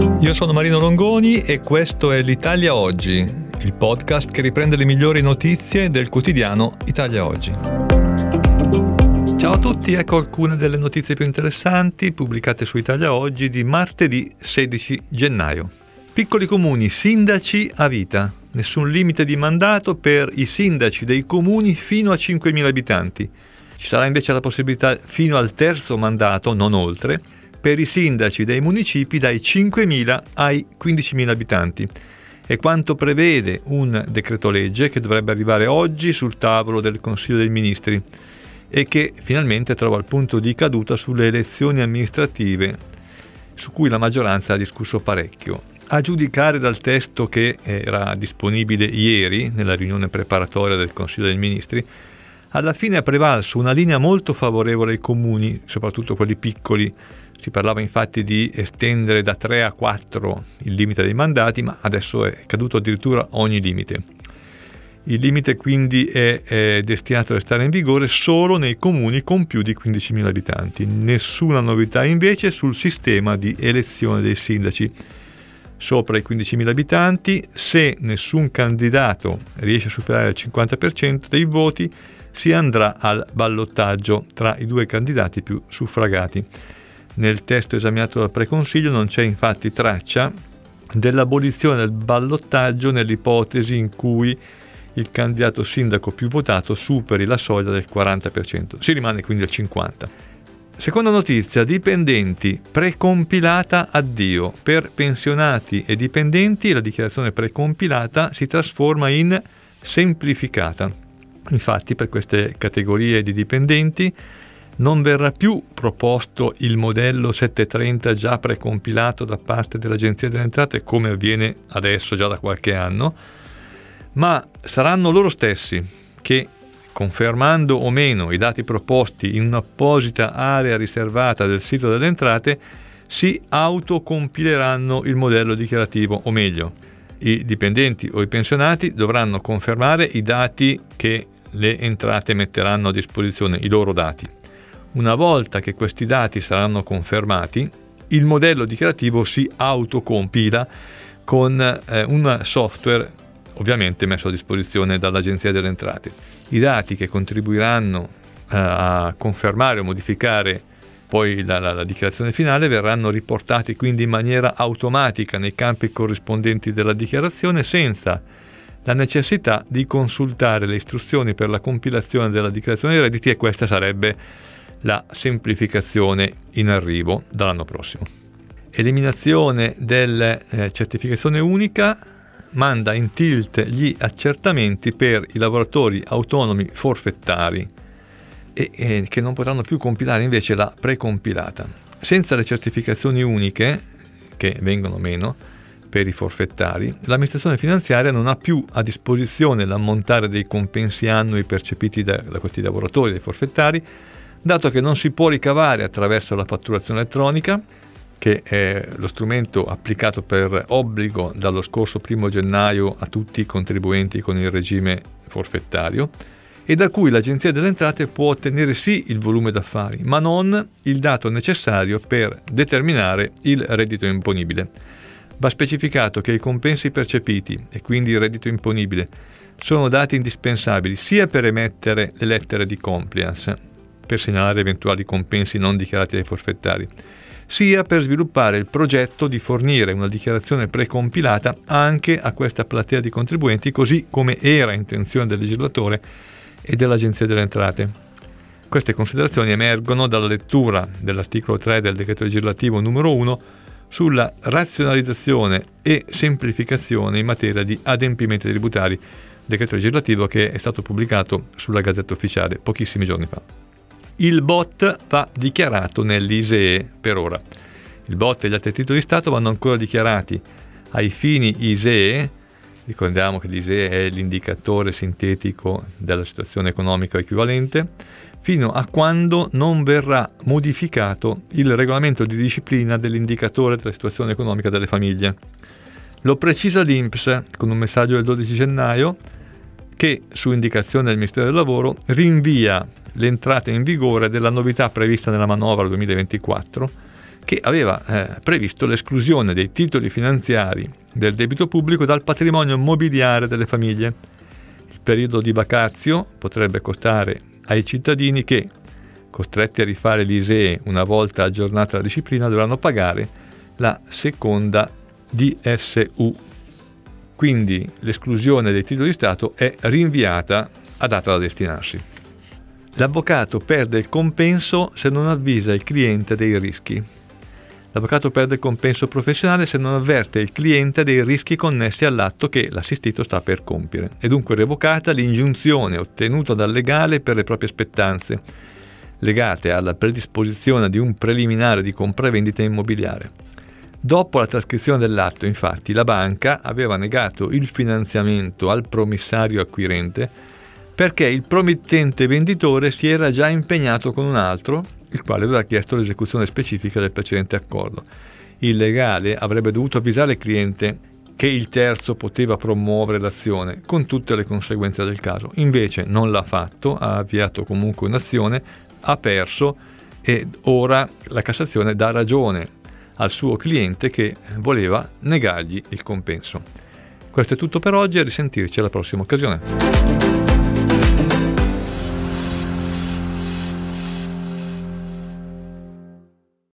Io sono Marino Longoni e questo è l'Italia Oggi, il podcast che riprende le migliori notizie del quotidiano Italia Oggi. Ciao a tutti, ecco alcune delle notizie più interessanti pubblicate su Italia Oggi di martedì 16 gennaio. Piccoli comuni, sindaci a vita. Nessun limite di mandato per i sindaci dei comuni fino a 5.000 abitanti. Ci sarà invece la possibilità fino al terzo mandato, non oltre, per i sindaci dei municipi dai 5.000 ai 15.000 abitanti. È quanto prevede un decreto legge che dovrebbe arrivare oggi sul tavolo del Consiglio dei Ministri e che finalmente trova il punto di caduta sulle elezioni amministrative su cui la maggioranza ha discusso parecchio. A giudicare dal testo che era disponibile ieri nella riunione preparatoria del Consiglio dei Ministri, alla fine ha prevalso una linea molto favorevole ai comuni, soprattutto quelli piccoli. Si parlava infatti di estendere da 3 a 4 il limite dei mandati, ma adesso è caduto addirittura ogni limite. Il limite quindi è, è, destinato a restare in vigore solo nei comuni con più di 15.000 abitanti. Nessuna novità invece sul sistema di elezione dei sindaci sopra i 15.000 abitanti, se nessun candidato riesce a superare il 50% dei voti, si andrà al ballottaggio tra i due candidati più suffragati. Nel testo esaminato dal Preconsiglio non c'è infatti traccia dell'abolizione del ballottaggio nell'ipotesi in cui il candidato sindaco più votato superi la soglia del 40%. Si rimane quindi al 50%. Seconda notizia, dipendenti, precompilata addio. Per pensionati e dipendenti la dichiarazione precompilata si trasforma in semplificata. Infatti per queste categorie di dipendenti non verrà più proposto il modello 730 già precompilato da parte dell'Agenzia delle Entrate come avviene adesso già da qualche anno, ma saranno loro stessi che confermando o meno i dati proposti in un'apposita area riservata del sito delle entrate, si autocompileranno il modello dichiarativo, o meglio, i dipendenti o i pensionati dovranno confermare i dati che le entrate metteranno a disposizione, i loro dati. Una volta che questi dati saranno confermati, il modello dichiarativo si autocompila con eh, un software ovviamente messo a disposizione dall'Agenzia delle Entrate. I dati che contribuiranno eh, a confermare o modificare poi la, la, la, dichiarazione finale verranno riportati quindi in maniera automatica nei campi corrispondenti della dichiarazione senza la necessità di consultare le istruzioni per la compilazione della dichiarazione dei redditi e questa sarebbe la semplificazione in arrivo dall'anno prossimo. Eliminazione della eh, certificazione unica manda in tilt gli accertamenti per i lavoratori autonomi forfettari e, e che non potranno più compilare invece la precompilata. Senza le certificazioni uniche, che vengono meno, per i forfettari, l'amministrazione finanziaria non ha più a disposizione l'ammontare dei compensi annui percepiti da, da questi lavoratori, dei forfettari, dato che non si può ricavare attraverso la fatturazione elettronica, che è lo strumento applicato per obbligo dallo scorso 1 gennaio a tutti i contribuenti con il regime forfettario e da cui l'Agenzia delle Entrate può ottenere sì il volume d'affari, ma non il dato necessario per determinare il reddito imponibile. Va specificato che i compensi percepiti e quindi il reddito imponibile sono dati indispensabili sia per emettere le lettere di compliance, per segnalare eventuali compensi non dichiarati dai forfettari, sia per sviluppare il progetto di fornire una dichiarazione precompilata anche a questa platea di contribuenti, così come era intenzione del legislatore e dell'Agenzia delle Entrate. Queste considerazioni emergono dalla lettura dell'articolo 3 del decreto legislativo numero 1 sulla razionalizzazione e semplificazione in materia di adempimenti tributari, decreto legislativo che è stato pubblicato sulla Gazzetta Ufficiale pochissimi giorni fa. Il bot va dichiarato nell'ISEE per ora. Il bot e gli altri titoli di Stato vanno ancora dichiarati. Ai fini ISEE, ricordiamo che l'ISEE è l'indicatore sintetico della situazione economica equivalente, fino a quando non verrà modificato il regolamento di disciplina dell'indicatore della situazione economica delle famiglie. Lo precisa l'INPS con un messaggio del 12 gennaio che, su indicazione del Ministero del Lavoro, rinvia l'entrata in vigore della novità prevista nella manovra 2024 che aveva eh, previsto l'esclusione dei titoli finanziari del debito pubblico dal patrimonio immobiliare delle famiglie. Il periodo di vacazio potrebbe costare ai cittadini che, costretti a rifare l'ISEE una volta aggiornata la disciplina, dovranno pagare la seconda DSU. Quindi l'esclusione dei titoli di Stato è rinviata a data da destinarsi. L'avvocato perde il compenso se non avvisa il cliente dei rischi. L'avvocato perde il compenso professionale se non avverte il cliente dei rischi connessi all'atto che l'assistito sta per compiere. È dunque revocata l'ingiunzione ottenuta dal legale per le proprie spettanze, legate alla predisposizione di un preliminare di compravendita immobiliare. Dopo la trascrizione dell'atto, infatti, la banca aveva negato il finanziamento al promissario acquirente perché il promettente venditore si era già impegnato con un altro il quale aveva chiesto l'esecuzione specifica del precedente accordo. Il legale avrebbe dovuto avvisare il cliente che il terzo poteva promuovere l'azione, con tutte le conseguenze del caso. Invece non l'ha fatto, ha avviato comunque un'azione, ha perso e ora la Cassazione dà ragione al suo cliente che voleva negargli il compenso. Questo è tutto per oggi e risentirci alla prossima occasione.